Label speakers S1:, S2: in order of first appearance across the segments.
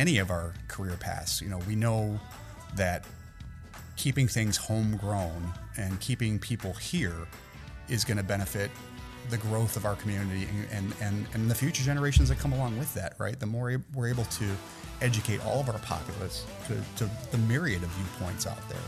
S1: any of our career paths, you know, we know that keeping things homegrown and keeping people here is going to benefit the growth of our community and, and, and the future generations that come along with that, right? The more we're able to educate all of our populace to, to the myriad of viewpoints out there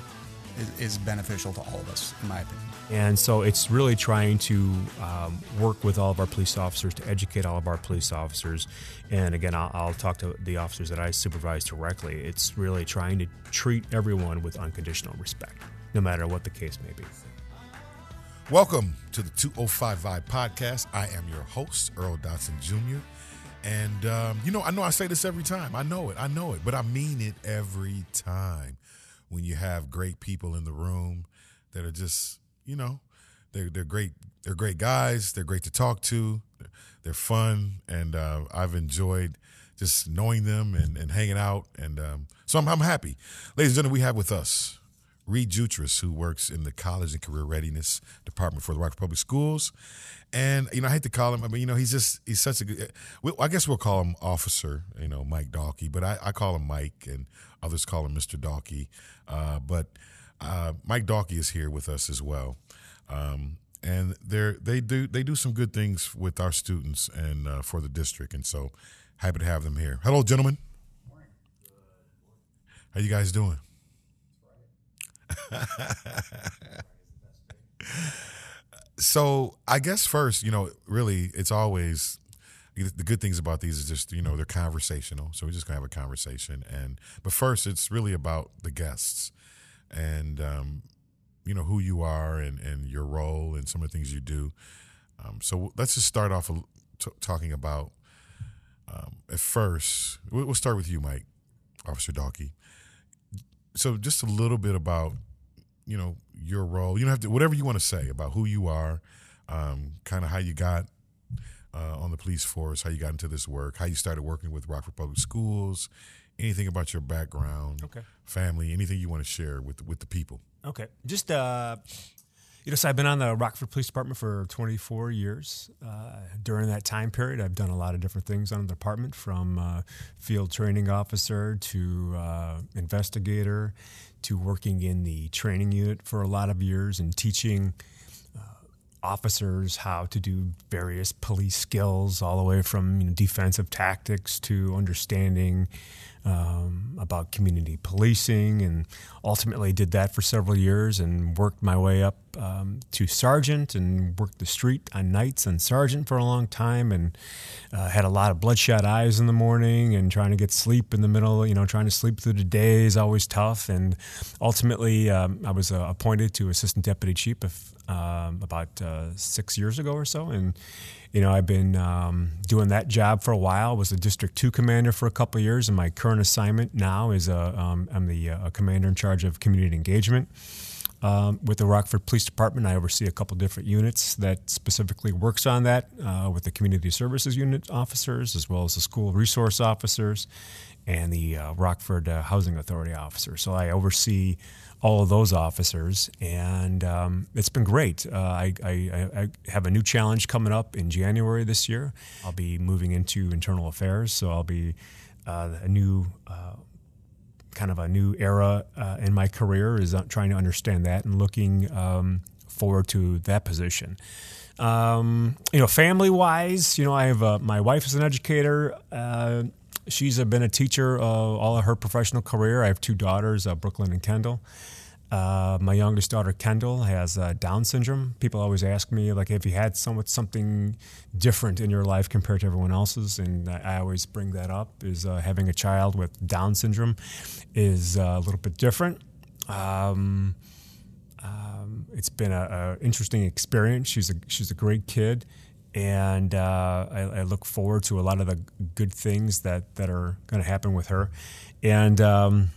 S1: is, is, beneficial to all of us, in my opinion.
S2: And so it's really trying to um, work with all of our police officers to educate all of our police officers. And again, I'll, I'll talk to the officers that I supervise directly. It's really trying to treat everyone with unconditional respect, no matter what the case may be.
S3: Welcome to the 205 Vibe podcast. I am your host, Earl Dotson Jr. And, um, you know, I know I say this every time. I know it. I know it. But I mean it every time when you have great people in the room that are just, you know, they're, they're great. They're great guys. They're great to talk to. They're, fun. And uh, I've enjoyed just knowing them and, and hanging out. And um, so I'm, I'm happy. Ladies and gentlemen, we have with us Reed Jutras, who works in the College and Career Readiness Department for the Rockford Public Schools. And, you know, I hate to call him, I mean, you know, he's just, he's such a good, I guess we'll call him Officer, you know, Mike Dalkey, but I, I call him Mike and others call him Mr. Dalkey. Uh, but uh, Mike Dalkey is here with us as well. Um, and they they do they do some good things with our students and uh, for the district, and so happy to have them here. Hello, gentlemen. How you guys doing? so I guess first, you know, really, it's always the good things about these is just you know they're conversational. So we're just gonna have a conversation, and but first, it's really about the guests and um, you know who you are and and your role and some of the things you do. Um, so let's just start off t- talking about um, at first. We'll start with you, Mike, Officer Dalkey so just a little bit about you know your role. You don't have to whatever you want to say about who you are, um, kind of how you got uh, on the police force, how you got into this work, how you started working with Rockford Public Schools, anything about your background,
S2: okay.
S3: family, anything you want to share with with the people.
S2: Okay, just uh, you know, so I've been on the Rockford Police Department for 24 years. Uh, during that time period, I've done a lot of different things on the department, from uh, field training officer to uh, investigator to working in the training unit for a lot of years and teaching uh, officers how to do various police skills, all the way from you know, defensive tactics to understanding um, about community policing, and ultimately did that for several years and worked my way up um, to sergeant and worked the street on nights and sergeant for a long time, and uh, had a lot of bloodshot eyes in the morning and trying to get sleep in the middle. You know, trying to sleep through the day is always tough, and ultimately um, I was uh, appointed to assistant deputy chief if, um, about uh, six years ago or so, and you know, I've been um, doing that job for a while. Was a District Two commander for a couple years, and my current assignment now is a, um, I'm the uh, commander in charge of community engagement. Um, with the Rockford Police Department, I oversee a couple different units that specifically works on that uh, with the community services unit officers as well as the school resource officers and the uh, Rockford uh, Housing Authority officers. So I oversee all of those officers, and um, it's been great. Uh, I, I, I, have a new challenge coming up in January this year. I'll be moving into internal affairs, so I'll be uh, a new uh, kind of a new era uh, in my career is trying to understand that and looking um, forward to that position. Um, you know, family wise, you know, I have my wife is an educator. She's been a teacher uh, all of her professional career. I have two daughters, uh, Brooklyn and Kendall. Uh, my youngest daughter, Kendall, has uh, Down syndrome. People always ask me, like, have you had some, something different in your life compared to everyone else's? And I, I always bring that up, is uh, having a child with Down syndrome is uh, a little bit different. Um, um, it's been an interesting experience. She's a, she's a great kid and uh, I, I, look forward to a lot of the good things that that are going to happen with her. And um,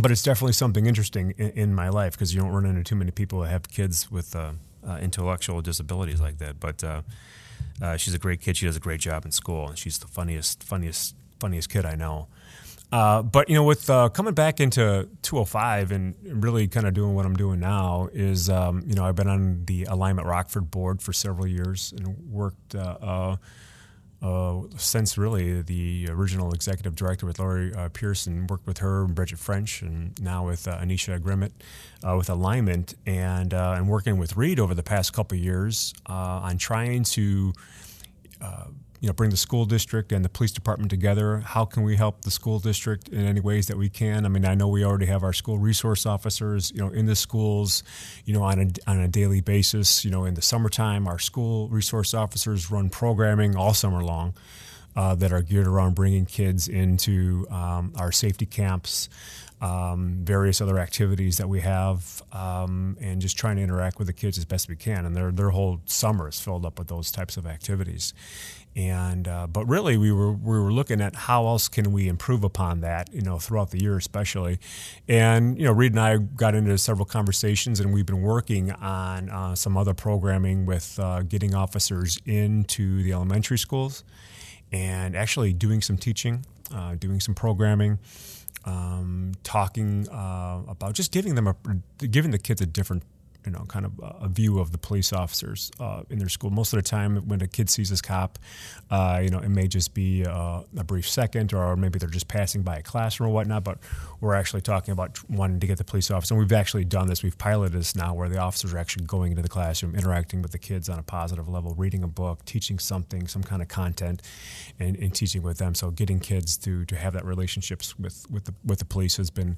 S2: but it's definitely something interesting in, in my life because you don't run into too many people that have kids with uh, uh, intellectual disabilities like that. But uh, uh, she's a great kid. She does a great job in school, and she's the funniest, funniest, funniest kid I know. Uh, but you know, with uh, coming back into 205 and really kind of doing what I'm doing now is, um, you know, I've been on the Alignment Rockford board for several years and worked uh, uh uh, since really the original executive director with Lori uh, Pearson, worked with her and Bridget French, and now with uh, Anisha Grimmett uh, with Alignment, and uh, and working with Reed over the past couple years uh, on trying to you know, bring the school district and the police department together. How can we help the school district in any ways that we can? I mean, I know we already have our school resource officers, you know, in the schools, you know, on a, on a daily basis. You know, in the summertime, our school resource officers run programming all summer long. Uh, that are geared around bringing kids into um, our safety camps, um, various other activities that we have, um, and just trying to interact with the kids as best we can. And their their whole summer is filled up with those types of activities. And uh, but really, we were we were looking at how else can we improve upon that, you know, throughout the year, especially. And you know, Reed and I got into several conversations, and we've been working on uh, some other programming with uh, getting officers into the elementary schools and actually doing some teaching, uh, doing some programming, um, talking uh, about just giving them a giving the kids a different you know, kind of a view of the police officers uh, in their school. Most of the time, when a kid sees this cop, uh, you know, it may just be uh, a brief second, or maybe they're just passing by a classroom or whatnot. But we're actually talking about wanting to get the police officer. And we've actually done this. We've piloted this now, where the officers are actually going into the classroom, interacting with the kids on a positive level, reading a book, teaching something, some kind of content, and, and teaching with them. So, getting kids to to have that relationships with with the with the police has been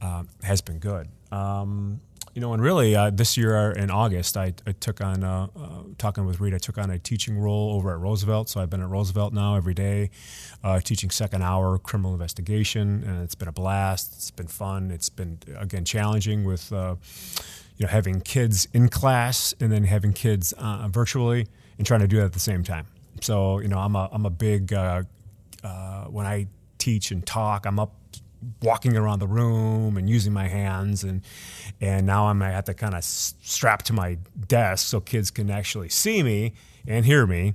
S2: uh, has been good. Um, you know, and really uh, this year in August, I, I took on, uh, uh, talking with Reed, I took on a teaching role over at Roosevelt. So I've been at Roosevelt now every day, uh, teaching second hour criminal investigation. And it's been a blast. It's been fun. It's been, again, challenging with, uh, you know, having kids in class and then having kids uh, virtually and trying to do that at the same time. So, you know, I'm a, I'm a big, when I teach and talk, I'm up walking around the room and using my hands and and now I'm at the kind of strap to my desk so kids can actually see me and hear me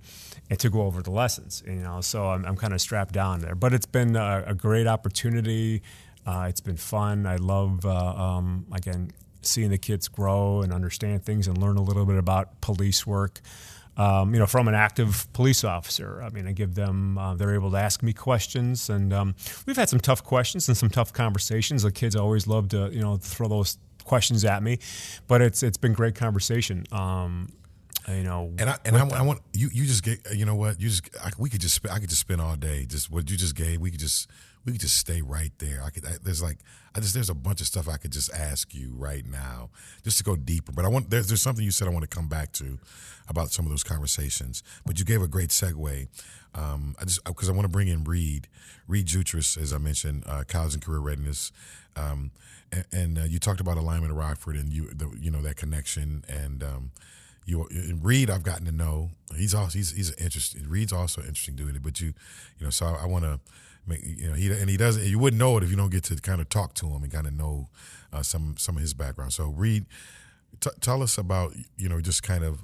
S2: and to go over the lessons you know so I'm, I'm kind of strapped down there. But it's been a, a great opportunity. Uh, it's been fun. I love uh, um, again seeing the kids grow and understand things and learn a little bit about police work um, you know, from an active police officer. I mean, I give them, uh, they're able to ask me questions, and um, we've had some tough questions and some tough conversations. The kids always love to, you know, throw those questions at me, but it's it's been great conversation. Um, you know,
S3: and I and I, I, want you. You just get. You know what? You just. I, we could just. I could just spend all day. Just what you just gave. We could just. We could just stay right there. I could. I, there's like. I just. There's a bunch of stuff I could just ask you right now, just to go deeper. But I want. There's. There's something you said I want to come back to, about some of those conversations. But you gave a great segue. Um, I just because I want to bring in Reed. Reed Jutras, as I mentioned, uh, college and career readiness. Um, and, and uh, you talked about alignment of Rockford and you, the, you know, that connection and. Um, you Reed, I've gotten to know. He's also he's he's interesting. Reed's also interesting dude. But you, you know, so I, I want to you know he and he doesn't. You wouldn't know it if you don't get to kind of talk to him and kind of know uh, some some of his background. So Reed, t- tell us about you know just kind of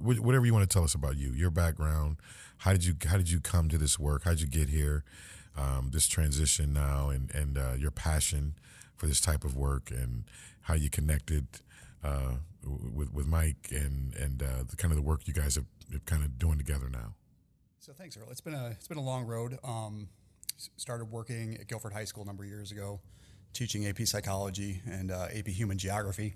S3: whatever you want to tell us about you, your background. How did you how did you come to this work? How did you get here? Um, this transition now and and uh, your passion for this type of work and how you connected uh, with with Mike and and uh, the kind of the work you guys have, have kind of doing together now.
S1: So thanks, Earl. It's been a it's been a long road. Um, started working at Guilford High School a number of years ago, teaching AP Psychology and uh, AP Human Geography.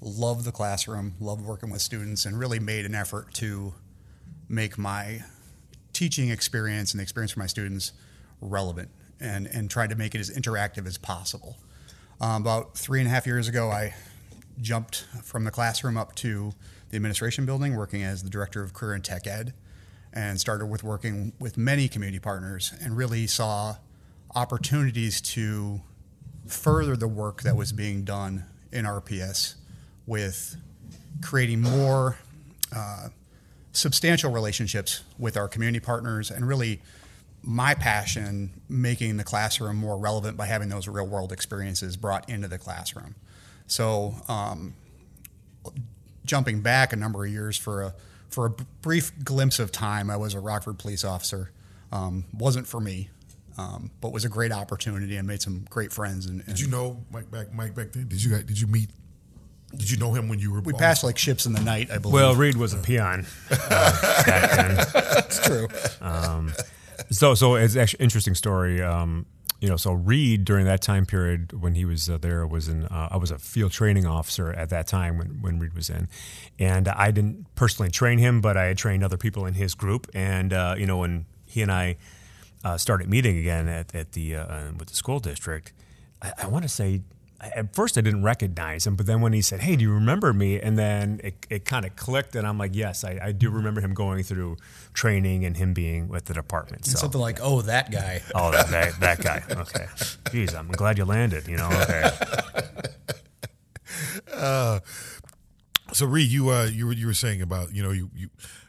S1: Love the classroom, love working with students, and really made an effort to make my teaching experience and the experience for my students relevant and and tried to make it as interactive as possible. Um, about three and a half years ago, I jumped from the classroom up to the administration building, working as the director of career and tech ed, and started with working with many community partners and really saw opportunities to further the work that was being done in RPS with creating more uh, substantial relationships with our community partners and really my passion making the classroom more relevant by having those real world experiences brought into the classroom. So, um, jumping back a number of years for a for a brief glimpse of time, I was a Rockford police officer. Um, wasn't for me, um, but was a great opportunity and made some great friends. And, and
S3: did you know Mike back Mike back then? Did you did you meet Did you know him when you were?
S1: We passed like ships in the night, I believe.
S2: Well, Reed was a peon uh, back then.
S1: That's true.
S2: So, so it's actually an interesting story. Um, you know, so Reed during that time period when he was uh, there was in. Uh, I was a field training officer at that time when when Reed was in, and I didn't personally train him, but I had trained other people in his group. And uh, you know, when he and I uh, started meeting again at at the uh, with the school district, I, I want to say. At first, I didn't recognize him, but then when he said, "Hey, do you remember me?" and then it, it kind of clicked, and I'm like, "Yes, I, I do remember him going through training and him being with the department." So.
S1: Something like, oh, that guy.
S2: Oh, that, that, that guy. Okay. Geez, I'm glad you landed. You know. Okay.
S3: So Reed, you uh, you were you were saying about you know you you.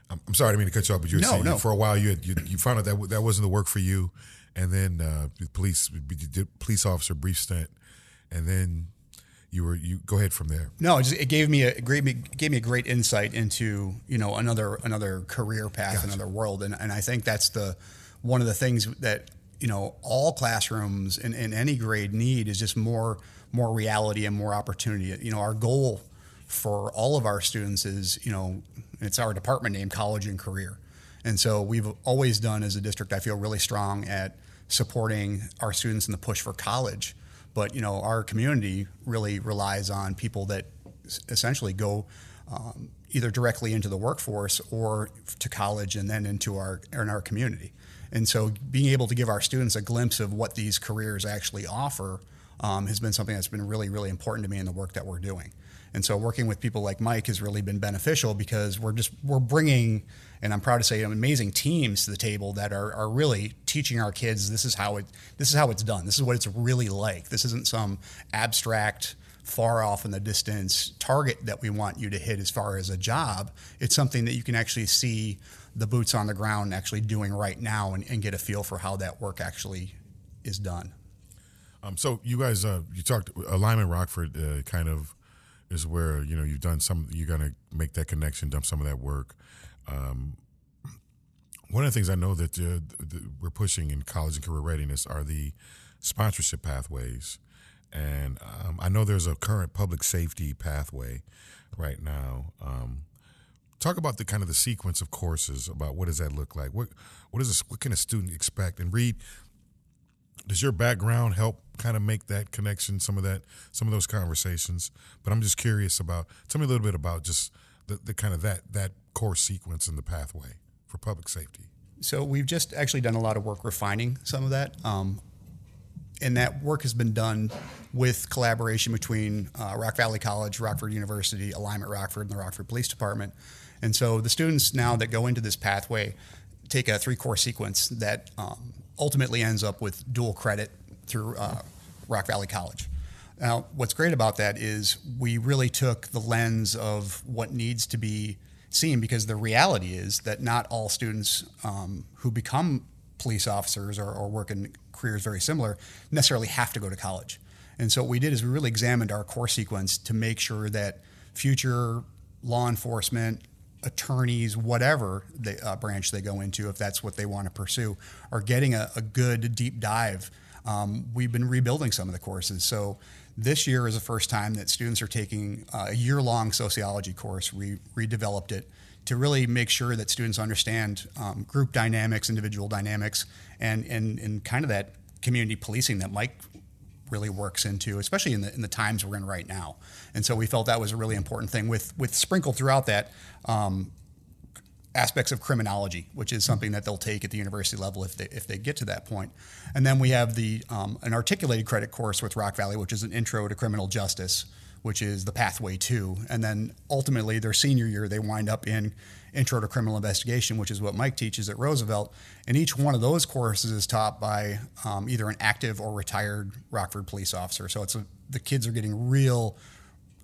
S3: I'm I'm sorry, I didn't mean to cut you off, but you were
S1: No,
S3: saying
S1: no.
S3: for a while you had you, you found out that that wasn't the work for you, and then uh, police did police officer brief stint, and then you were you go ahead from there.
S1: No, it, just, it gave me a great it gave me a great insight into you know another another career path, another world, and and I think that's the one of the things that you know all classrooms in, in any grade need is just more more reality and more opportunity. You know, our goal for all of our students is you know it's our department name, college and career, and so we've always done as a district. I feel really strong at supporting our students in the push for college but you know our community really relies on people that essentially go um, either directly into the workforce or to college and then into our in our community. And so being able to give our students a glimpse of what these careers actually offer um, has been something that's been really really important to me in the work that we're doing. And so working with people like Mike has really been beneficial because we're just we're bringing and I'm proud to say amazing teams to the table that are, are really teaching our kids this is how it this is how it's done. This is what it's really like. This isn't some abstract far off in the distance target that we want you to hit as far as a job. It's something that you can actually see the boots on the ground actually doing right now and, and get a feel for how that work actually is done.
S3: Um, so you guys, uh, you talked alignment Rockford, uh, kind of is where you know you've done some. You're gonna make that connection, dump some of that work. Um, one of the things I know that uh, th- we're pushing in college and career readiness are the sponsorship pathways, and um, I know there's a current public safety pathway right now. Um, talk about the kind of the sequence of courses about what does that look like? What what is this, what can a student expect? And Reed does your background help kind of make that connection some of that some of those conversations but i'm just curious about tell me a little bit about just the, the kind of that that course sequence in the pathway for public safety
S1: So we've just actually done a lot of work refining some of that. Um, and that work has been done with collaboration between uh, Rock Valley College, Rockford University, Alignment Rockford, and the Rockford Police Department. And so the students now that go into this pathway take a three core sequence that um, ultimately ends up with dual credit through uh, Rock Valley College. Now, what's great about that is we really took the lens of what needs to be seen because the reality is that not all students um, who become police officers or, or work in careers very similar necessarily have to go to college. And so what we did is we really examined our course sequence to make sure that future law enforcement, attorneys, whatever the uh, branch they go into, if that's what they want to pursue, are getting a, a good deep dive. Um, we've been rebuilding some of the courses. So this year is the first time that students are taking a year long sociology course. We redeveloped it to really make sure that students understand um, group dynamics, individual dynamics, and, and, and kind of that community policing that Mike really works into, especially in the in the times we're in right now. And so we felt that was a really important thing. With with sprinkled throughout that, um, aspects of criminology, which is something that they'll take at the university level if they if they get to that point. And then we have the um, an articulated credit course with Rock Valley, which is an intro to criminal justice, which is the pathway to. And then ultimately, their senior year, they wind up in intro to criminal investigation, which is what Mike teaches at Roosevelt. And each one of those courses is taught by um, either an active or retired Rockford police officer. So it's a, the kids are getting real.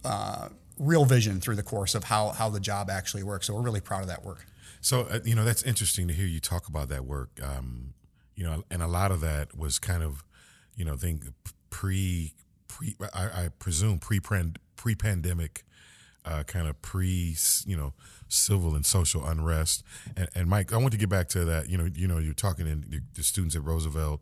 S1: Uh, real vision through the course of how, how the job actually works. So we're really proud of that work.
S3: So uh, you know that's interesting to hear you talk about that work. Um, you know, and a lot of that was kind of, you know, think pre pre I, I presume pre pre pandemic, uh, kind of pre you know civil and social unrest. And, and Mike, I want to get back to that. You know, you know, you're talking to the students at Roosevelt,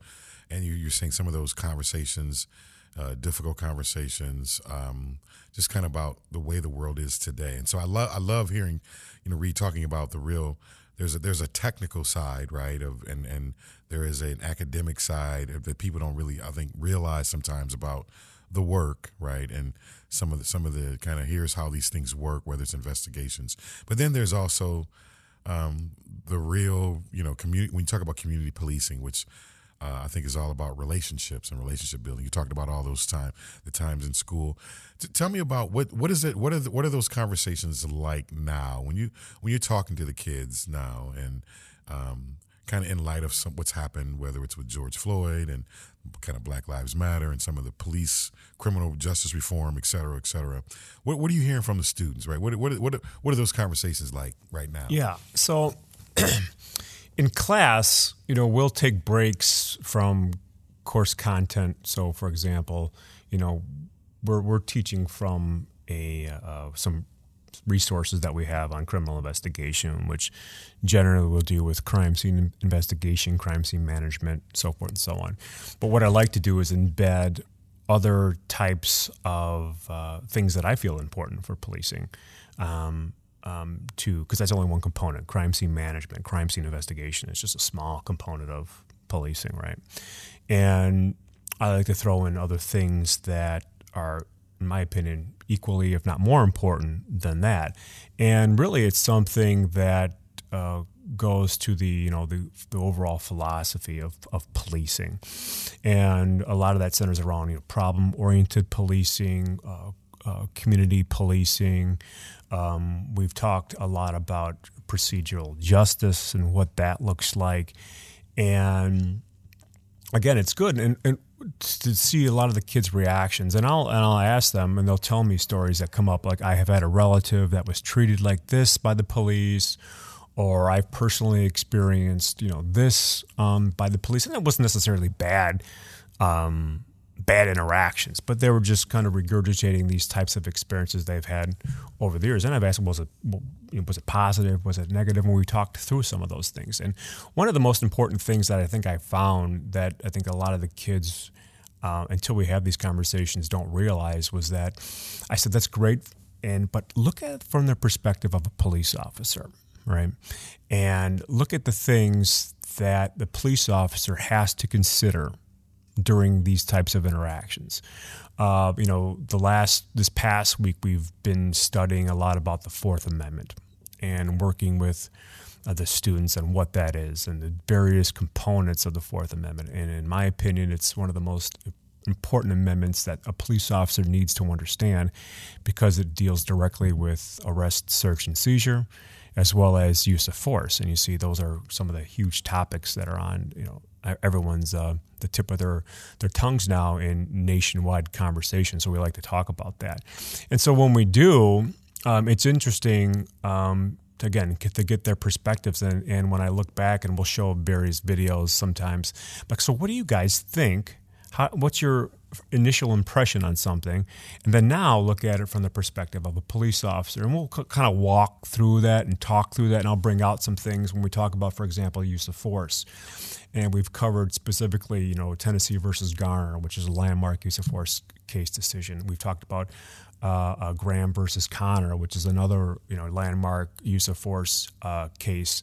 S3: and you, you're saying some of those conversations uh, difficult conversations, um, just kind of about the way the world is today. And so I love I love hearing, you know, Reed talking about the real. There's a there's a technical side, right? Of and and there is an academic side that people don't really I think realize sometimes about the work, right? And some of the some of the kind of here's how these things work, whether it's investigations. But then there's also um, the real, you know, community. When you talk about community policing, which uh, I think is all about relationships and relationship building. You talked about all those time, the times in school. T- tell me about what what is it? What are the, what are those conversations like now when you when you're talking to the kids now and um, kind of in light of some, what's happened, whether it's with George Floyd and kind of Black Lives Matter and some of the police criminal justice reform, et cetera, et cetera. What, what are you hearing from the students, right? What, what, what, what are those conversations like right now?
S2: Yeah. So in class, you know, we'll take breaks from course content. So, for example, you know, we're, we're teaching from a uh, some resources that we have on criminal investigation, which generally will deal with crime scene investigation, crime scene management, so forth and so on. But what I like to do is embed other types of uh, things that I feel important for policing. Um, um, to because that's only one component crime scene management crime scene investigation is just a small component of policing right and i like to throw in other things that are in my opinion, equally, if not more important than that. And really, it's something that uh, goes to the you know the, the overall philosophy of, of policing, and a lot of that centers around you know problem oriented policing, uh, uh, community policing. Um, we've talked a lot about procedural justice and what that looks like, and again, it's good. And, and to see a lot of the kids' reactions, and I'll and I'll ask them, and they'll tell me stories that come up like I have had a relative that was treated like this by the police, or I've personally experienced you know this um, by the police, and it wasn't necessarily bad. Um, bad interactions, but they were just kind of regurgitating these types of experiences they've had over the years. And I've asked them, was it was it positive, was it negative? And we talked through some of those things. And one of the most important things that I think I found that I think a lot of the kids, uh, until we have these conversations, don't realize was that I said that's great, and but look at it from the perspective of a police officer, right? And look at the things that the police officer has to consider during these types of interactions. Uh, you know, the last this past week we've been studying a lot about the Fourth Amendment and working with uh, the students and what that is and the various components of the Fourth Amendment. And in my opinion, it's one of the most important amendments that a police officer needs to understand because it deals directly with arrest, search, and seizure, as well as use of force. And you see, those are some of the huge topics that are on you know everyone's uh, the tip of their their tongues now in nationwide conversation. So we like to talk about that. And so when we do, um, it's interesting. Um, to, again, get to get their perspectives, and, and when I look back, and we'll show various videos sometimes. Like, so what do you guys think? How, what's your initial impression on something, and then now look at it from the perspective of a police officer. And we'll c- kind of walk through that and talk through that, and I'll bring out some things when we talk about, for example, use of force. And we've covered specifically, you know, Tennessee versus Garner, which is a landmark use of force case decision. We've talked about uh, uh, Graham versus Connor, which is another you know landmark use of force uh, case.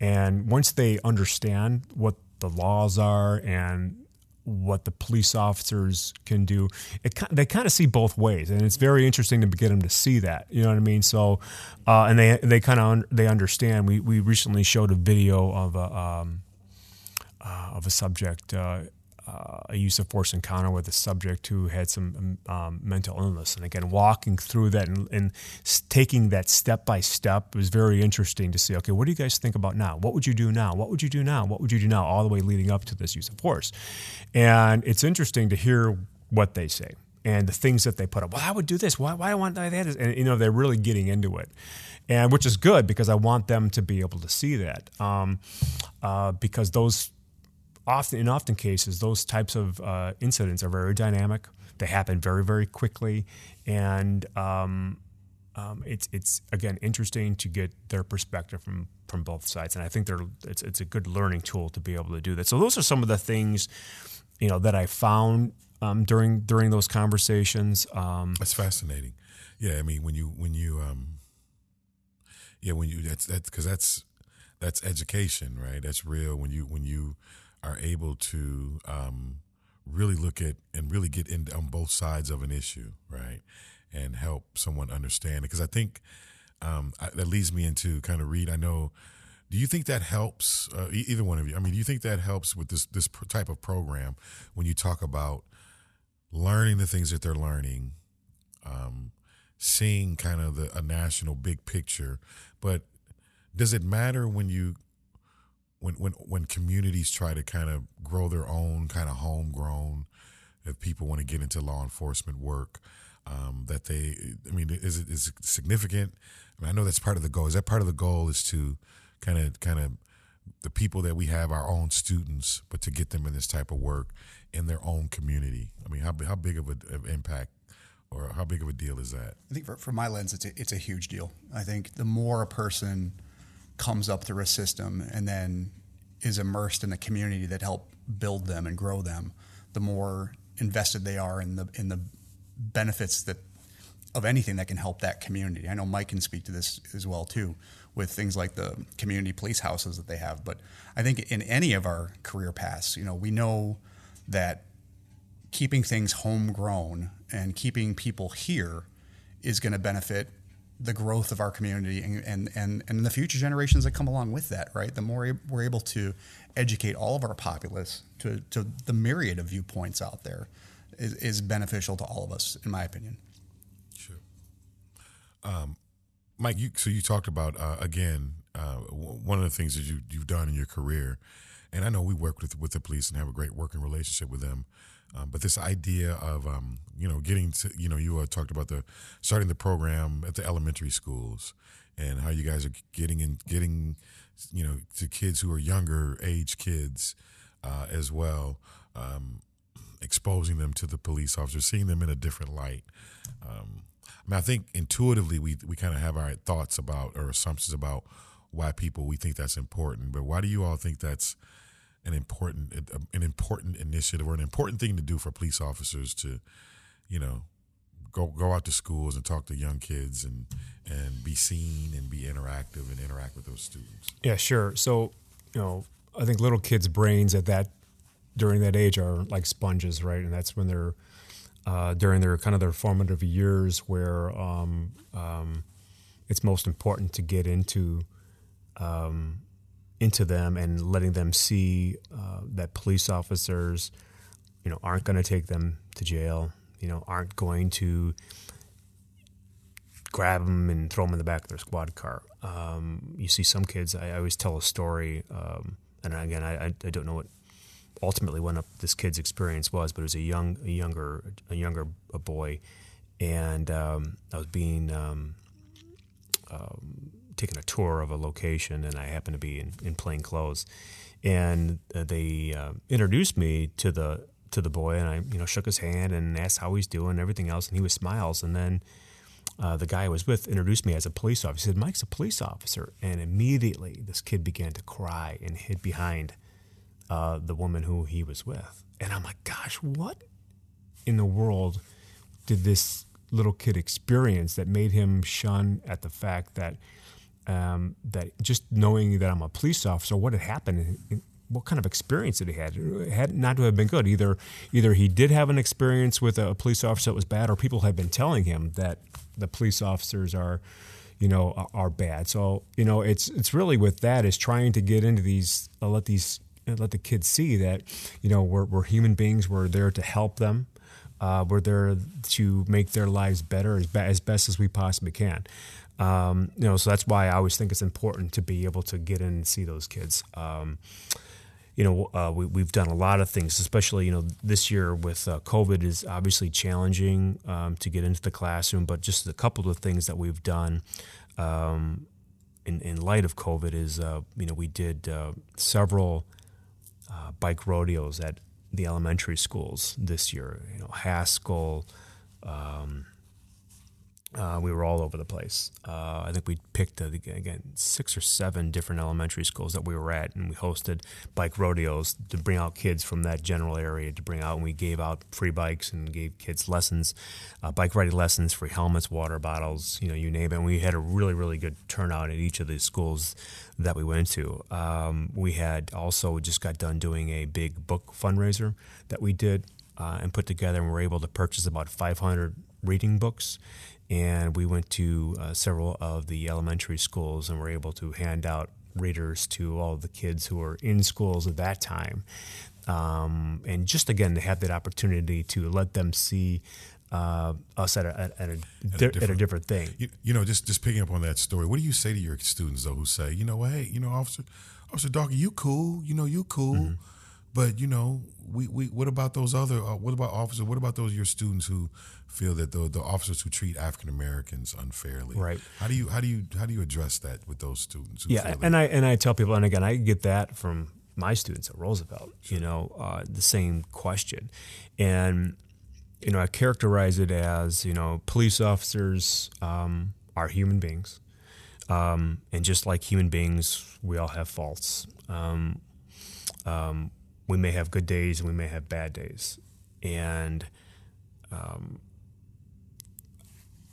S2: And once they understand what the laws are and what the police officers can do. It, they kind of see both ways, and it's very interesting to get them to see that. You know what I mean? So, uh, and they they kind of un, they understand. We we recently showed a video of a um, uh, of a subject. Uh, uh, a use of force encounter with a subject who had some um, um, mental illness. And again, walking through that and, and taking that step by step was very interesting to see. Okay, what do you guys think about now? What would you do now? What would you do now? What would you do now? All the way leading up to this use of force. And it's interesting to hear what they say and the things that they put up. Well, I would do this. Why? Why I want that? And you know, they're really getting into it, and which is good because I want them to be able to see that. Um, uh, because those often in often cases those types of uh, incidents are very dynamic. They happen very very quickly, and um, um, it's it's again interesting to get their perspective from from both sides. And I think they're it's it's a good learning tool to be able to do that. So those are some of the things you know that I found um, during during those conversations. Um,
S3: That's fascinating. Yeah, I mean when you when you um, yeah when you that's that's because that's that's education, right? That's real when you when you are able to um, really look at and really get in on both sides of an issue, right? And help someone understand it. Because I think um, I, that leads me into kind of Reed. I know. Do you think that helps? Uh, either one of you. I mean, do you think that helps with this this type of program when you talk about learning the things that they're learning, um, seeing kind of the a national big picture, but does it matter when you when when when communities try to kind of grow their own kind of homegrown if people want to get into law enforcement work um, that they i mean is it is it significant? I, mean, I know that's part of the goal. Is that part of the goal is to kind of kind of the people that we have our own students but to get them in this type of work in their own community? I mean how, how big of an impact or how big of a deal is that?
S1: I think for, from my lens, it's a, it's a huge deal. I think the more a person comes up through a system and then is immersed in a community that helped build them and grow them, the more invested they are in the in the benefits that of anything that can help that community. I know Mike can speak to this as well too, with things like the community police houses that they have. But I think in any of our career paths, you know, we know that keeping things homegrown and keeping people here is going to benefit the growth of our community and, and, and, and the future generations that come along with that, right? The more we're able to educate all of our populace to, to the myriad of viewpoints out there is, is beneficial to all of us, in my opinion.
S3: Sure. Um, Mike, you, so you talked about, uh, again, uh, one of the things that you, you've done in your career, and I know we work with, with the police and have a great working relationship with them. Um, but this idea of um, you know getting to you know you uh, talked about the starting the program at the elementary schools and how you guys are getting in getting you know to kids who are younger age kids uh, as well, um, exposing them to the police officers, seeing them in a different light. Um, I mean, I think intuitively we we kind of have our thoughts about or assumptions about why people we think that's important, but why do you all think that's an important an important initiative or an important thing to do for police officers to, you know, go go out to schools and talk to young kids and and be seen and be interactive and interact with those students.
S2: Yeah, sure. So, you know, I think little kids' brains at that during that age are like sponges, right? And that's when they're uh, during their kind of their formative years where um, um, it's most important to get into um, into them and letting them see uh, that police officers, you know, aren't going to take them to jail. You know, aren't going to grab them and throw them in the back of their squad car. Um, you see some kids. I, I always tell a story, um, and again, I, I don't know what ultimately what this kid's experience was, but it was a young, a younger, a younger a boy, and um, I was being um, um, taking a tour of a location, and I happened to be in, in plain clothes, and uh, they uh, introduced me to the to the boy, and I you know shook his hand and asked how he's doing, and everything else, and he was smiles, and then. Uh, the guy I was with introduced me as a police officer. He said, Mike's a police officer. And immediately this kid began to cry and hid behind uh, the woman who he was with. And I'm like, gosh, what in the world did this little kid experience that made him shun at the fact that um, that just knowing that I'm a police officer, what had happened, what kind of experience did he had? It had not to have been good. Either either he did have an experience with a police officer that was bad, or people had been telling him that the police officers are, you know, are bad. So you know, it's it's really with that is trying to get into these, uh, let these, uh, let the kids see that, you know, we're, we're human beings. We're there to help them. Uh, we're there to make their lives better as, be- as best as we possibly can. Um, you know, so that's why I always think it's important to be able to get in and see those kids. Um, you know, uh, we, have done a lot of things, especially, you know, this year with uh, COVID is obviously challenging um, to get into the classroom, but just a couple of things that we've done um, in, in light of COVID is, uh, you know, we did uh, several uh, bike rodeos at the elementary schools this year, you know, Haskell, um, uh, we were all over the place. Uh, I think we picked uh, again six or seven different elementary schools that we were at, and we hosted bike rodeos to bring out kids from that general area to bring out. And we gave out free bikes and gave kids lessons, uh, bike riding lessons, free helmets, water bottles, you know, you name it. And we had a really really good turnout at each of these schools that we went to. Um, we had also just got done doing a big book fundraiser that we did uh, and put together, and we were able to purchase about 500 reading books and we went to uh, several of the elementary schools and were able to hand out readers to all the kids who were in schools at that time. Um, and just again to have that opportunity to let them see uh, us at a, at, a, at, a at a different thing.
S3: You, you, know, just just picking up on that story. What do you say to your students though, who say, you know, hey, you know, officer, officer Dawkins, you cool, you know, you cool, mm-hmm. But you know, we, we what about those other? Uh, what about officers? What about those your students who feel that the the officers who treat African Americans unfairly.
S2: Right.
S3: How do you how do you how do you address that with those students?
S2: yeah, and I and I tell people, and again, I get that from my students at Roosevelt. Sure. You know, uh, the same question, and you know, I characterize it as you know, police officers um, are human beings, um, and just like human beings, we all have faults. Um, um we may have good days and we may have bad days, and um,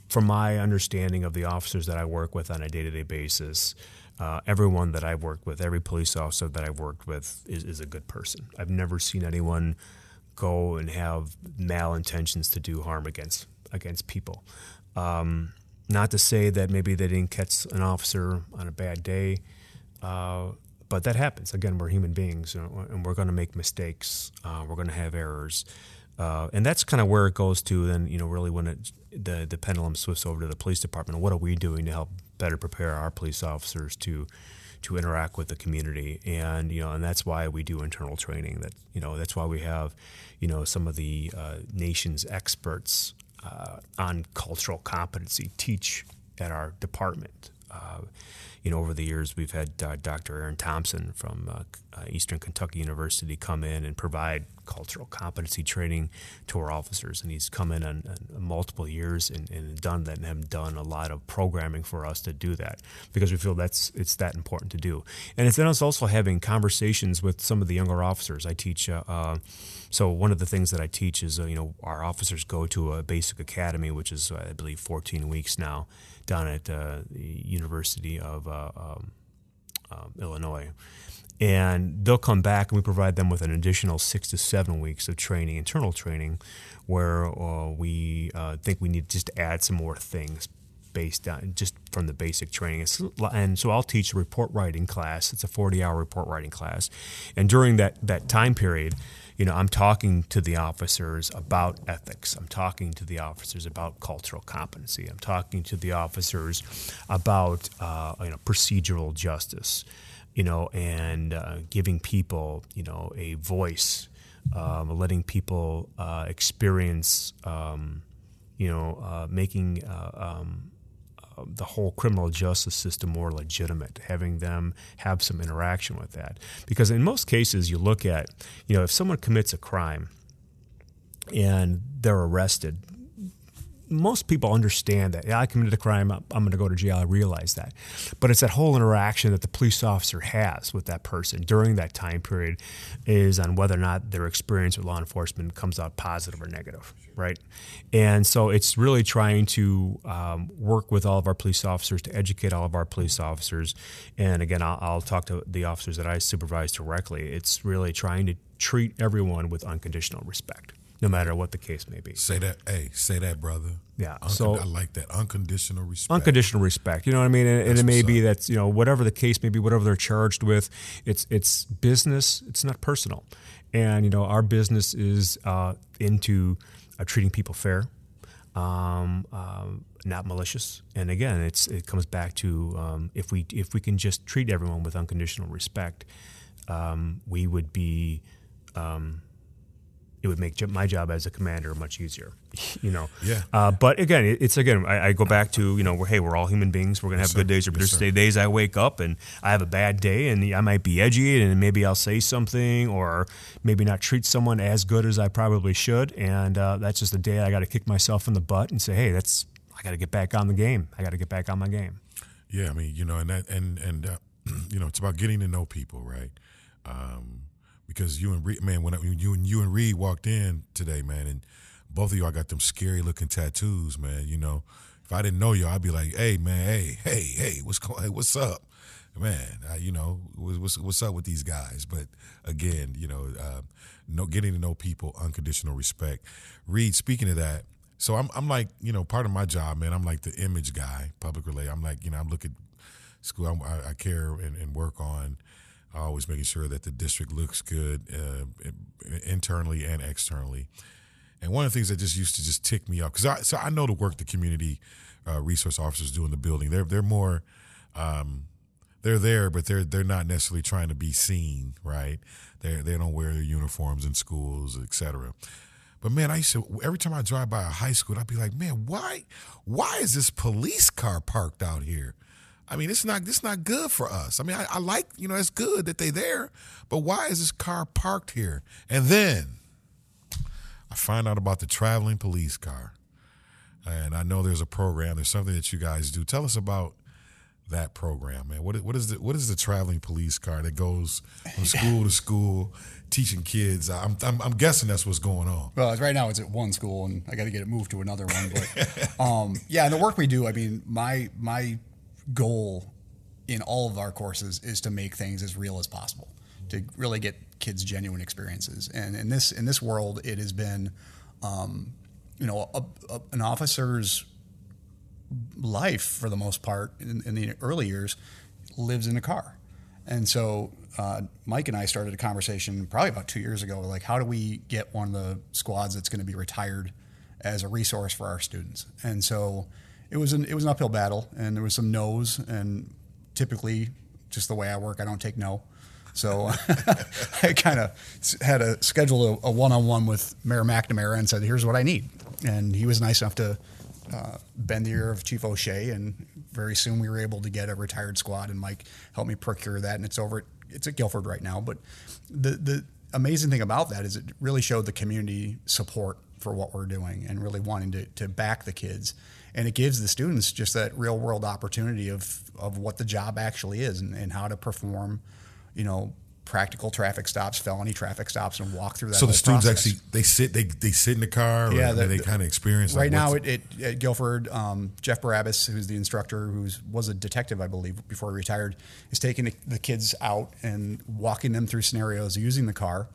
S2: from my understanding of the officers that I work with on a day to day basis, uh, everyone that I've worked with, every police officer that I've worked with is, is a good person. I've never seen anyone go and have malintentions to do harm against against people. Um, not to say that maybe they didn't catch an officer on a bad day, uh, but that happens. Again, we're human beings, and we're going to make mistakes. Uh, we're going to have errors. Uh, and that's kind of where it goes to then you know really when it, the the pendulum swifts over to the police department what are we doing to help better prepare our police officers to to interact with the community and you know and that's why we do internal training that you know that's why we have you know some of the uh, nation's experts uh, on cultural competency teach at our department uh, you know, over the years, we've had uh, Dr. Aaron Thompson from uh, uh, Eastern Kentucky University come in and provide cultural competency training to our officers. And he's come in on, on multiple years and, and, done that and have done a lot of programming for us to do that because we feel that's it's that important to do. And it's then it's also having conversations with some of the younger officers. I teach. Uh, uh, so one of the things that I teach is, uh, you know, our officers go to a basic academy, which is, I believe, 14 weeks now down at uh, the University of uh, um, um, Illinois. And they'll come back and we provide them with an additional six to seven weeks of training, internal training, where uh, we uh, think we need to just add some more things based on just from the basic training. And so I'll teach a report writing class. It's a 40 hour report writing class. And during that, that time period, you know, I'm talking to the officers about ethics. I'm talking to the officers about cultural competency. I'm talking to the officers about uh, you know procedural justice, you know, and uh, giving people you know a voice, um, letting people uh, experience, um, you know, uh, making uh, um, the whole criminal justice system more legitimate, having them have some interaction with that. Because in most cases, you look at, you know, if someone commits a crime and they're arrested, most people understand that yeah, I committed a crime, I'm going to go to jail. I realize that, but it's that whole interaction that the police officer has with that person during that time period is on whether or not their experience with law enforcement comes out positive or negative, right? And so it's really trying to um, work with all of our police officers to educate all of our police officers. And again, I'll, I'll talk to the officers that I supervise directly. It's really trying to treat everyone with unconditional respect no matter what the case may be.
S3: Say that, hey, say that, brother.
S2: Yeah.
S3: So I like that unconditional respect.
S2: Unconditional respect. You know what I mean? And, and it may be that you know whatever the case may be, whatever they're charged with, it's it's business. It's not personal. And you know our business is uh, into uh, treating people fair, um, um, not malicious. And again, it's it comes back to um, if we if we can just treat everyone with unconditional respect, um, we would be um, it would make my job as a commander much easier. You know.
S3: Yeah.
S2: Uh, but again, it's again, I, I, go back to you know, hey, we're all human beings. We're gonna have yes, good days or yes, days. I wake up and I have a bad day, and I might be edgy, and maybe I'll say something, or maybe not treat someone as good as I probably should, and uh, that's just a day I got to kick myself in the butt and say, hey, that's I got to get back on the game. I got to get back on my game.
S3: Yeah, I mean, you know, and that and and uh, you know, it's about getting to know people, right? Um, because you and Reed, man, when, I, when you and you and Reed walked in today, man, and both of y'all got them scary looking tattoos, man. You know, if I didn't know y'all, I'd be like, hey, man, hey, hey, hey, what's going, hey, what's up, man? I, you know, what's what's up with these guys? But again, you know, uh, no, getting to know people, unconditional respect. Reed, speaking of that, so I'm I'm like, you know, part of my job, man. I'm like the image guy, public relay. I'm like, you know, I'm looking school. I, I care and, and work on always making sure that the district looks good uh, internally and externally. And one of the things that just used to just tick me off because I so I know the work the community uh, resource officers do in the building. They're they're more um, they're there, but they're they're not necessarily trying to be seen, right? They they don't wear their uniforms in schools, etc. But man, I used to every time I drive by a high school, I'd be like, man, why why is this police car parked out here? I mean, it's not it's not good for us. I mean, I, I like you know it's good that they're there, but why is this car parked here? And then I find out about the traveling police car, and I know there's a program. There's something that you guys do. Tell us about that program, man. What what is the what is the traveling police car that goes from school to school, teaching kids? I'm, I'm, I'm guessing that's what's going on.
S1: Well, right now it's at one school, and I got to get it moved to another one. But um, yeah, and the work we do. I mean, my my goal in all of our courses is to make things as real as possible to really get kids genuine experiences. And in this in this world it has been um, you know a, a, an officer's life for the most part in, in, the early years lives in a car. And so uh, mike and i started a conversation probably about two years ago like how do we get one of the squads that's going to be retired as a resource for our students? And so it was an it was an uphill battle, and there was some no's, and typically, just the way I work, I don't take no. So I kind of had a schedule a one on one with Mayor McNamara and said, "Here's what I need," and he was nice enough to uh, bend the ear of Chief O'Shea, and very soon we were able to get a retired squad, and Mike helped me procure that, and it's over. At, it's at Guilford right now, but the the amazing thing about that is it really showed the community support for what we're doing and really wanting to, to back the kids and it gives the students just that real world opportunity of of what the job actually is and, and how to perform, you know, practical traffic stops, felony traffic stops, and walk through that.
S3: So the students
S1: process.
S3: actually they sit they they sit in the car. yeah, the, they kind of experience.
S1: Right like now, it, it, at Guilford, um, Jeff Barabbas, who's the instructor, who was a detective, I believe, before he retired, is taking the, the kids out and walking them through scenarios using the car.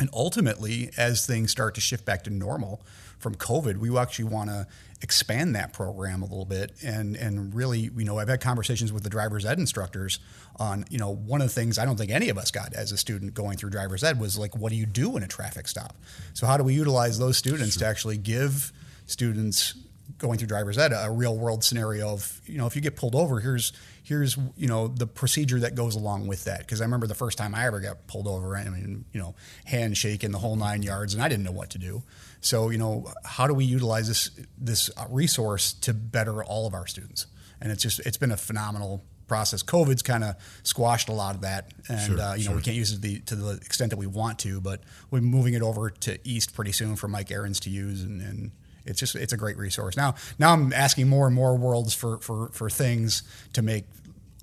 S1: And ultimately, as things start to shift back to normal from COVID, we actually want to expand that program a little bit and and really you know I've had conversations with the driver's ed instructors on you know one of the things I don't think any of us got as a student going through driver's ed was like what do you do in a traffic stop so how do we utilize those students sure. to actually give students going through driver's ed a real world scenario of you know if you get pulled over here's here's you know the procedure that goes along with that because I remember the first time I ever got pulled over I mean you know handshake in the whole nine yards and I didn't know what to do so, you know, how do we utilize this this resource to better all of our students? And it's just it's been a phenomenal process. COVID's kind of squashed a lot of that, and sure, uh, you know we can't use it the, to the extent that we want to. But we're moving it over to East pretty soon for Mike Ahrens to use, and, and it's just it's a great resource. Now now I'm asking more and more worlds for for for things to make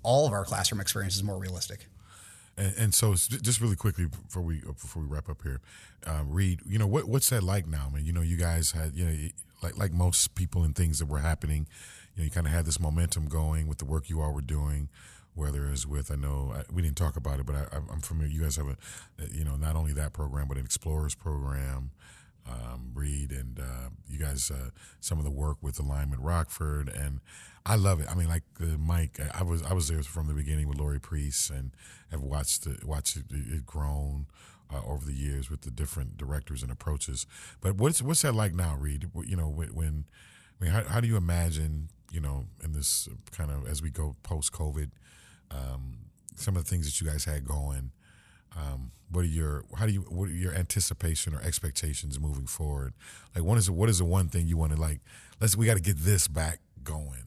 S1: all of our classroom experiences more realistic.
S3: And, and so, just really quickly before we before we wrap up here, uh, Reed, you know what what's that like now, man? You know, you guys had you know like like most people and things that were happening, you know, you kind of had this momentum going with the work you all were doing. Whether it's with, I know I, we didn't talk about it, but I, am familiar. You guys have a, you know, not only that program, but an Explorers program. Um, Reed and uh, you guys, uh, some of the work with Alignment Rockford, and I love it. I mean, like uh, Mike, I was I was there from the beginning with Lori Priest, and have watched it, watched it, it grown uh, over the years with the different directors and approaches. But what's what's that like now, Reed? You know, when, when I mean, how, how do you imagine, you know, in this kind of as we go post COVID, um, some of the things that you guys had going. Um, what are your how do you what are your anticipation or expectations moving forward? Like, what is what is the one thing you want to like? Let's we got to get this back going.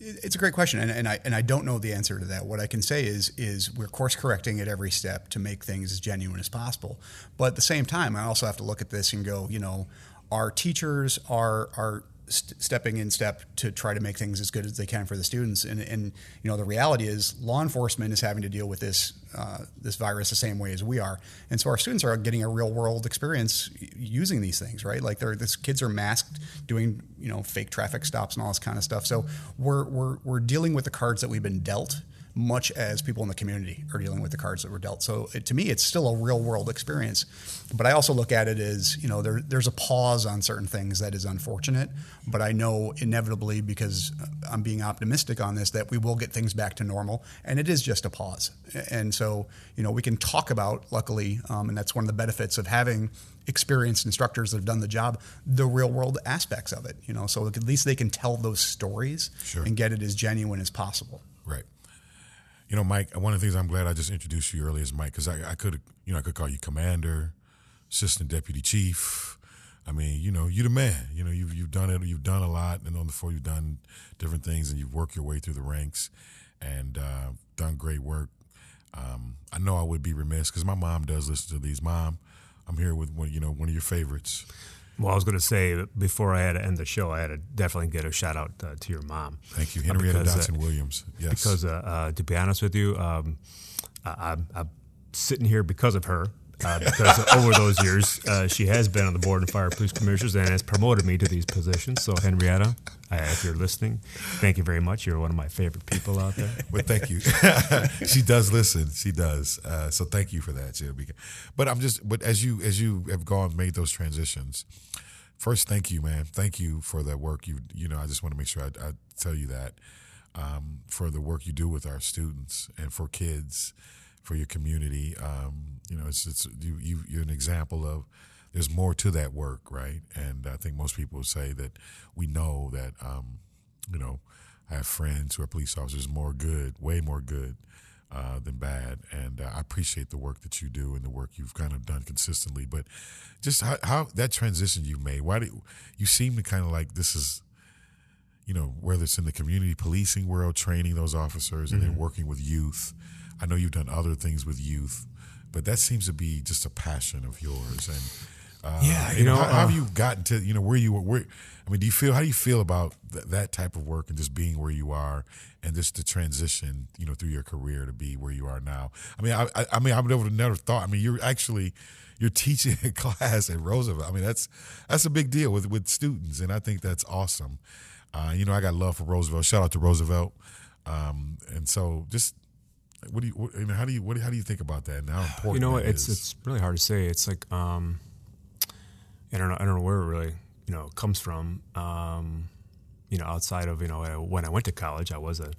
S1: It's a great question, and, and I and I don't know the answer to that. What I can say is is we're course correcting at every step to make things as genuine as possible. But at the same time, I also have to look at this and go, you know, our teachers, are our st- stepping in step to try to make things as good as they can for the students. And, and you know, the reality is law enforcement is having to deal with this uh, this virus the same way as we are, and so our students are getting a real world experience using these things, right? Like they're this kids are masked doing you know fake traffic stops and all this kind of stuff. So we're we're we're dealing with the cards that we've been dealt much as people in the community are dealing with the cards that were dealt. So it, to me, it's still a real world experience. But I also look at it as you know there, there's a pause on certain things that is unfortunate. But I know inevitably because I'm being optimistic on this that we will get things back to normal, and it is just a pause. And so you know we can talk about luckily, um, and that's one of the benefits of having experienced instructors that have done the job, the real world aspects of it. You know, so at least they can tell those stories
S3: Sure.
S1: and get it as genuine as possible.
S3: You know, Mike. One of the things I'm glad I just introduced you earlier is Mike, because I, I could, you know, I could call you commander, assistant deputy chief. I mean, you know, you're the man. You know, you've you've done it. You've done a lot, and on the floor, you've done different things, and you've worked your way through the ranks, and uh, done great work. Um, I know I would be remiss because my mom does listen to these. Mom, I'm here with one, you know, one of your favorites.
S2: Well, I was going to say before I had to end the show, I had to definitely get a shout out uh, to your mom.
S3: Thank you, Henrietta
S2: uh,
S3: Dotson Williams. Yes,
S2: Because uh, uh, to be honest with you, um, I, I'm, I'm sitting here because of her. Uh, because over those years, uh, she has been on the board of fire police commissioners and has promoted me to these positions. So, Henrietta, uh, if you're listening, thank you very much. You're one of my favorite people out there.
S3: But thank you. she does listen. She does. Uh, so thank you for that, Jill. But I'm just. But as you as you have gone made those transitions, first, thank you, man. Thank you for that work. You you know, I just want to make sure I, I tell you that um, for the work you do with our students and for kids, for your community. Um, you know, it's it's you, you you're an example of. There's more to that work, right? And I think most people say that we know that. Um, you know, I have friends who are police officers, more good, way more good uh, than bad. And uh, I appreciate the work that you do and the work you've kind of done consistently. But just how, how that transition you've made, why do you seem to kind of like this is, you know, whether it's in the community policing world, training those officers and then working with youth. I know you've done other things with youth, but that seems to be just a passion of yours. And uh,
S2: Yeah, you know,
S3: how, how have
S2: uh,
S3: you gotten to you know where you were? Where I mean, do you feel how do you feel about th- that type of work and just being where you are and just the transition you know through your career to be where you are now? I mean, I I, I mean, I would have never thought. I mean, you're actually you're teaching a class at Roosevelt. I mean, that's that's a big deal with with students, and I think that's awesome. Uh, you know, I got love for Roosevelt. Shout out to Roosevelt. Um, and so, just what do you, what, you know, how do you, what, how do you think about that and how important?
S2: You know what? It's
S3: is?
S2: it's really hard to say. It's like um, I don't know. I don't know where it really you know comes from. Um, you know, outside of you know when I went to college, I was a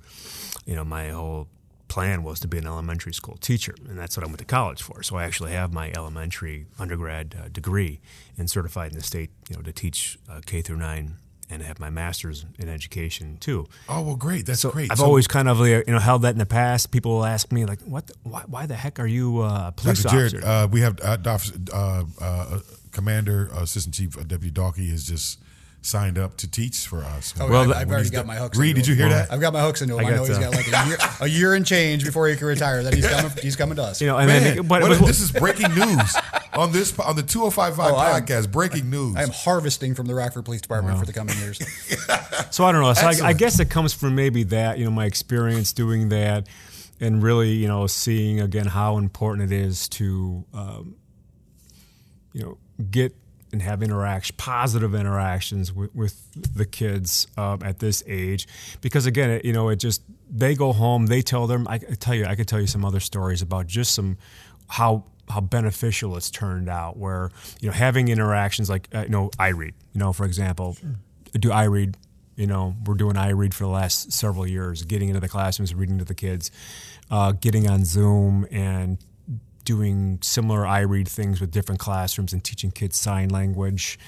S2: you know my whole plan was to be an elementary school teacher, and that's what I went to college for. So I actually have my elementary undergrad uh, degree and certified in the state, you know, to teach uh, K through nine, and I have my master's in education too.
S3: oh well, great. That's
S2: So
S3: great.
S2: I've
S3: So-
S2: always kind of you know held that in the past. People will ask me like, "What? The, why, why the heck are you uh, a police
S3: Dr. Jarrett,
S2: officer?"
S3: uh, we have uh, uh, uh, Commander uh, Assistant Chief uh, Deputy Dalkey is just signed up to teach for us.
S1: Oh,
S2: Well,
S1: I've, I've already
S3: he's
S1: got
S3: done-
S1: my hooks.
S3: Reed,
S1: into
S3: did you
S1: him.
S3: hear that?
S1: I've got my hooks into him.
S2: I
S1: I, know
S2: got,
S1: he's got like a year, a year and change before he can retire. That he's coming. He's coming to us.
S2: you know, and
S3: Man,
S2: then, but,
S3: what-
S2: but-
S3: this is breaking news on this on the 2055
S1: Oh, I am-
S3: podcast. Breaking news.
S1: I am harvesting from the Rockford Police Department for the coming years.
S2: so I don't know. So I, I guess it comes from maybe that you know my experience doing that, and really you know seeing again how important it is to um, you know get and have interaction, positive interactions with, with the kids um, at this age, because again, it, you know, it just they go home, they tell them. I, I tell you, I could tell you some other stories about just some how how beneficial it's turned out. Where you know having interactions like uh, you know I read, you know, for example, do I read. You know, we're doing I read for the last several years, getting into the classrooms, reading to the kids, uh, getting on Zoom and doing similar I read things with different classrooms and teaching kids sign language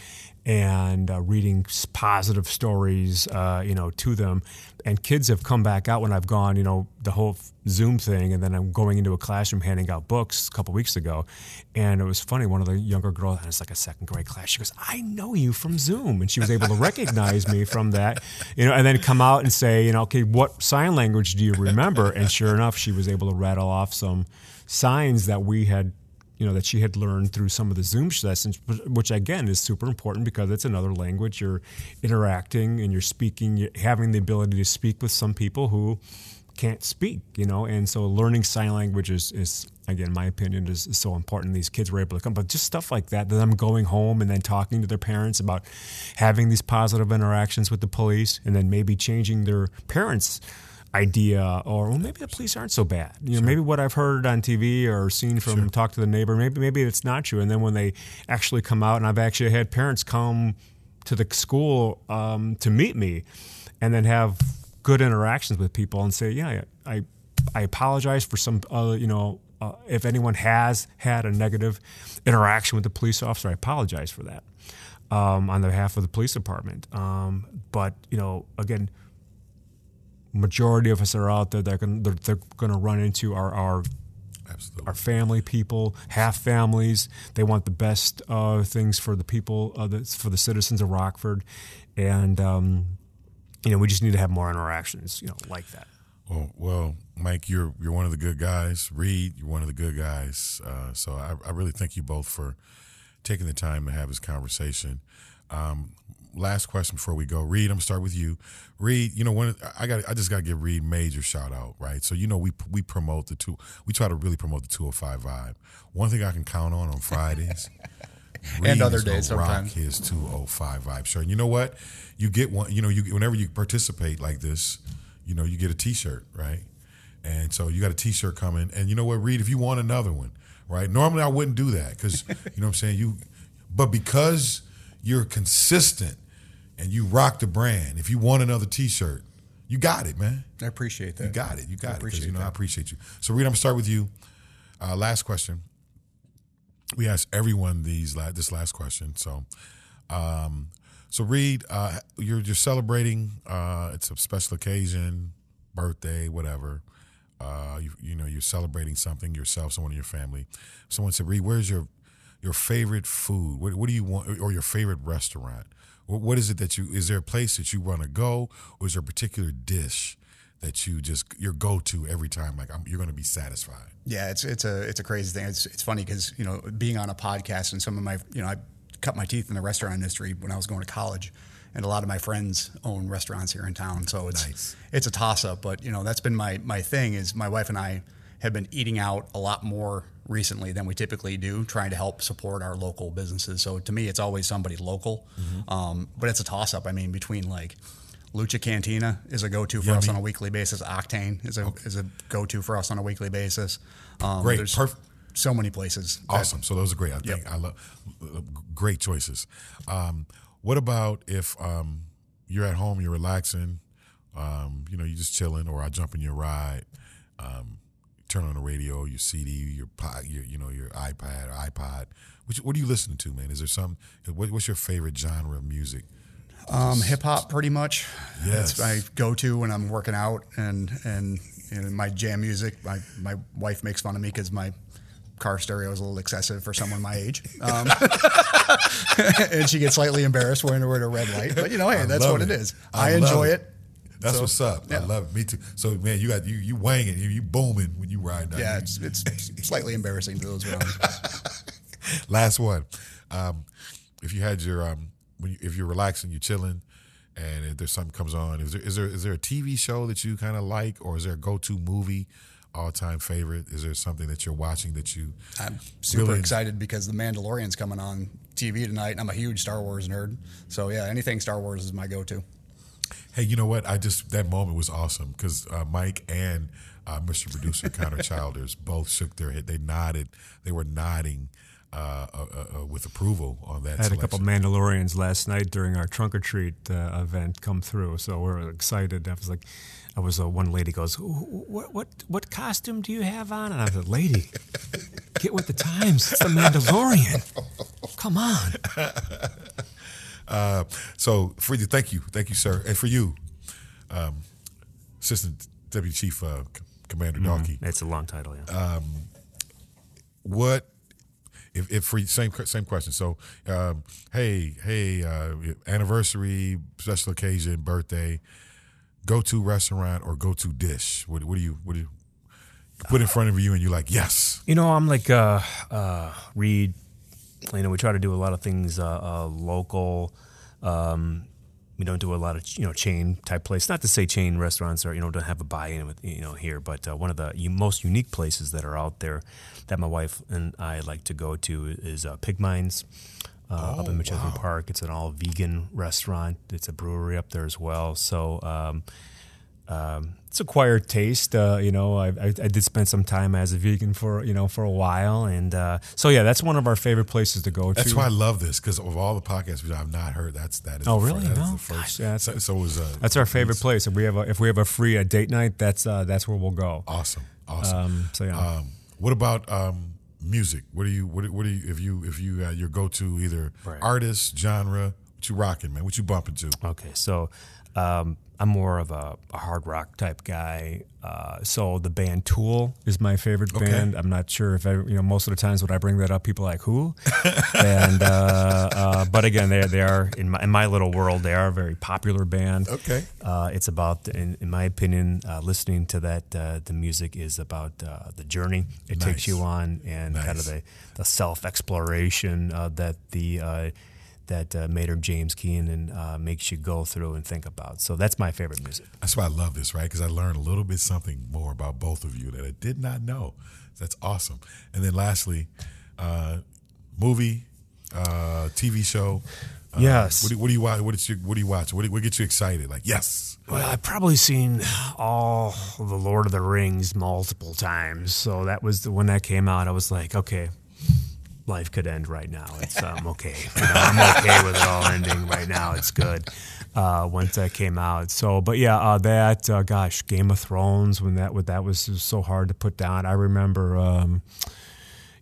S2: and uh, reading positive stories, uh, you know, to them. And kids have come back out when I've gone, you know, the whole Zoom thing, and then I'm going into a classroom handing out books a couple weeks ago, and it was funny. One of the younger girls, and it's like a second grade class. She goes, "I know you from Zoom," and she was able to recognize me from that, you know, and then come out and say, you know, okay, what sign language do you remember? And sure enough, she was able to rattle off some signs that we had you know that she had learned through some of the Zoom lessons, which again is super important because it's another language. You're interacting and you're speaking, you're having the ability to speak with some people who can't speak, you know, and so learning sign language is, is again, my opinion is, is, so important. These kids were able to come, but just stuff like that, them going home and then talking to their parents about having these positive interactions with the police, and then maybe changing their parents' idea, or well, maybe the police aren't so bad. You know, sure. maybe what I've heard on TV or seen from sure. talk to the neighbor, maybe maybe it's not true. And then when they actually come out, and I've actually had parents come to the school um, to meet me, and then have good interactions with people and say, yeah, I I apologize for some other, you know, uh, if anyone has had a negative interaction with the police officer, I apologize for that um, on the behalf of the police department. Um, but you know, again, majority of us are out there that they're, they're going to run into our our Absolutely. our family people, half families. They want the best uh, things for the people, uh, the, for the citizens of Rockford, and um, you know, we just need to have more interactions, you know, like that.
S3: Well, well, Mike, you're you're one of the good guys. Reed, you're one of the good guys. Uh, so I, I, really thank you both for taking the time to have this conversation. Um, last question before we go, Reed. I'm gonna start with you. Reed, you know, when I got, I just got to give Reed major shout out, right? So you know, we we promote the two, we try to really promote the 205 vibe. One thing I can count on on Fridays.
S1: and other days sometimes.
S3: Rock his 205 vibe shirt. And you know what? You get one. You know, you whenever you participate like this, you know, you get a T-shirt, right? And so you got a T-shirt coming. And you know what, Reed? If you want another one, right? Normally I wouldn't do that because you know what I'm saying. You, but because you're consistent and you rock the brand, if you want another T-shirt, you got it, man.
S1: I appreciate that.
S3: You got it. You got I it. Because you know that. I appreciate you. So Reed, I'm gonna start with you. Uh, last question we ask everyone these this last question. So, um, so Reed, uh, you're you're celebrating. Uh, it's a special occasion, birthday, whatever. Uh, you, you know, you're celebrating something yourself, someone in your family. Someone said, Reed, where's your your favorite food? What, what do you want, or your favorite restaurant? What, what is it that you? Is there a place that you want to go, or is there a particular dish that you just your go to every time? Like I'm, you're going to be satisfied.
S1: Yeah, it's it's a it's a crazy thing. It's it's funny because you know being on a podcast and some of my you know I cut my teeth in the restaurant industry when I was going to college, and a lot of my friends own restaurants here in town. So it's nice. it's a toss up. But you know that's been my my thing is my wife and I have been eating out a lot more recently than we typically do, trying to help support our local businesses. So to me, it's always somebody local. Mm-hmm. Um, but it's a toss up. I mean, between like Lucha Cantina is a go-to for Yummy. us on a weekly basis. Octane is a okay. is a go-to for us on a weekly basis.
S3: Um, great, perfect.
S1: So many places.
S3: Awesome. That, so those are great. I think yep. I love great choices. Um, what about if um, you're at home, you're relaxing, um, you know, you're just chilling, or I jump in your ride, um, turn on the radio, your CD, your, your you know, your iPad or iPod. What, what are you listening to, man? Is there some? What, what's your favorite genre of music?
S1: Um, hip hop, pretty much. Yes, That's my go to when I'm working out, and and you know, my jam music. My my wife makes fun of me because my car stereo is a little excessive for someone my age, um, and she gets slightly embarrassed when we're at a red light. But you know, hey, that's what it, it is. I, I enjoy it. it.
S3: That's so, what's up. Yeah. I love it. Me too. So man, you got you you wanging, you, you booming when you ride down.
S1: Yeah, it's, it's slightly embarrassing to those around.
S3: Last one. Um, if you had your um, when you, if you're relaxing, you're chilling, and if there's something comes on, is there is there is there a TV show that you kind of like, or is there a go to movie? All time favorite? Is there something that you're watching that you?
S1: I'm super really excited because the Mandalorian's coming on TV tonight, and I'm a huge Star Wars nerd. So yeah, anything Star Wars is my go-to.
S3: Hey, you know what? I just that moment was awesome because uh, Mike and uh, Mr. Producer Connor Childers both shook their head. They nodded. They were nodding uh, uh, uh, with approval on that.
S2: I had
S3: selection.
S2: a couple Mandalorians last night during our trunk or treat uh, event come through, so we're excited. I was like, I was uh, one lady goes, what, what what costume do you have on? And I said, lady, get with the times. It's the Mandalorian. Come on.
S3: Uh, so for you, thank you, thank you, sir, and for you, um, Assistant Deputy Chief Commander mm-hmm.
S2: It's a long title, yeah. Um,
S3: what if, if for same same question. So, um, hey, hey, uh, anniversary, special occasion, birthday, go to restaurant or go to dish. What, what do you what do you put in front of you and you're like, yes.
S2: You know, I'm like uh, uh, Reed. You know, we try to do a lot of things uh, uh, local. Um, we don't do a lot of you know chain type place. Not to say chain restaurants are you know don't have a buy-in with you know here, but uh, one of the most unique places that are out there that my wife and I like to go to is uh, Pig Minds. Uh, up in
S3: Oh,
S2: Machesney
S3: wow.
S2: Park, it's an all vegan restaurant. It's a brewery up there as well. So um, um, it's acquired taste. Uh, you know, I, I, I did spend some time as a vegan for you know for a while, and uh, so yeah, that's one of our favorite places to go
S3: That's
S2: to.
S3: why I love this because of all the podcasts I've not heard. That's that is.
S2: Oh,
S3: the
S2: really?
S3: is
S2: No?
S3: the first.
S2: Gosh, yeah, that's-
S3: so, so was uh,
S2: That's our favorite place. If we have a if we have a free uh, date night, that's uh, that's where we'll go.
S3: Awesome, awesome.
S2: Um, so yeah,
S3: Um, what about um, music? What do you what, do- what do you if you if you uh, your go to either
S2: Right.
S3: artist genre? What you rocking, man? What you bumping to?
S2: okay. So um, I'm more of a, a hard rock type guy. Uh, so the band Tool is my favorite
S3: Okay.
S2: band. I'm not sure if I, you know most of the times when I bring that up, people are like who, and uh, uh, but again, they they are in my in my little world, they are a very popular band.
S3: Okay.
S2: Uh, it's about, in, in my opinion, uh, listening to that. Uh, the music is about uh, the journey it
S3: Nice.
S2: takes you on, and kind of the, the self exploration uh, that the uh, that uh, Maynard James Keenan uh, makes you go through and think about. So that's my favorite music.
S3: That's why I love this, right? Because I learned a little bit something more about both of you that I did not know. That's awesome. And then lastly, uh, movie, uh, TV show. Uh,
S2: Yes.
S3: What do, what do you watch? What, is your, what do you watch? What, do, what gets you excited? Like yes.
S2: Well, I've probably seen all the Lord of the Rings multiple times. So that was the, when that came out. I was like, okay, life could end right now. It's um, okay. You know, I'm okay with it all ending right now. It's good. Uh, once that came out. So, but yeah, uh, that uh, gosh, Game of Thrones when that that was so hard to put down. I remember. Um,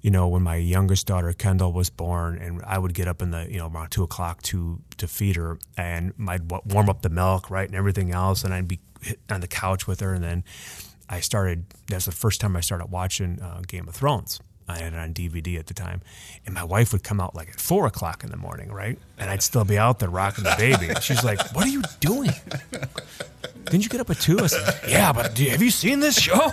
S2: you know, when my youngest daughter Kendall was born, and I would get up in the you know around two o'clock to to feed her, and I'd warm up the milk, right, and everything else, and I'd be on the couch with her, and then I started. That's the first time I started watching uh, Game of Thrones. I had it on DVD at the time, and my wife would come out like at four o'clock in the morning, right, and I'd still be out there rocking the baby. She's like, "What are you doing? Didn't you get up at two? I said, "Yeah, but have you seen this show?"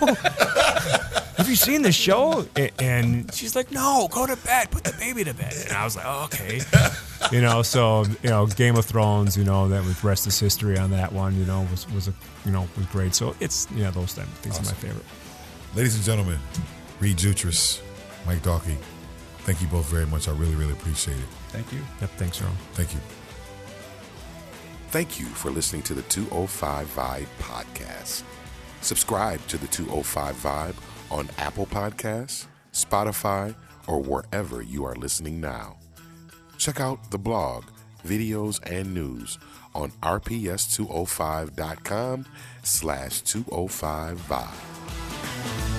S2: have you seen this show? And she's like, no, go to bed, put the baby to bed. And I was like, oh, okay. You know, so, you know, Game of Thrones, you know, that was rest is history on that one, you know, was, was a, you know, was great. So it's, you know, those things are my favorite.
S3: Ladies and gentlemen, Reed Jutras, Mike Dalkey, thank you both very much. I really, really appreciate it.
S1: Thank you.
S2: Yep. Thanks, Ron.
S3: Thank you.
S4: Thank you for listening to the 205 Vibe podcast. Subscribe to the 205 Vibe on Apple Podcasts, Spotify, or wherever you are listening now. Check out the blog, videos, and news on rps205.com slash 205 Vibe.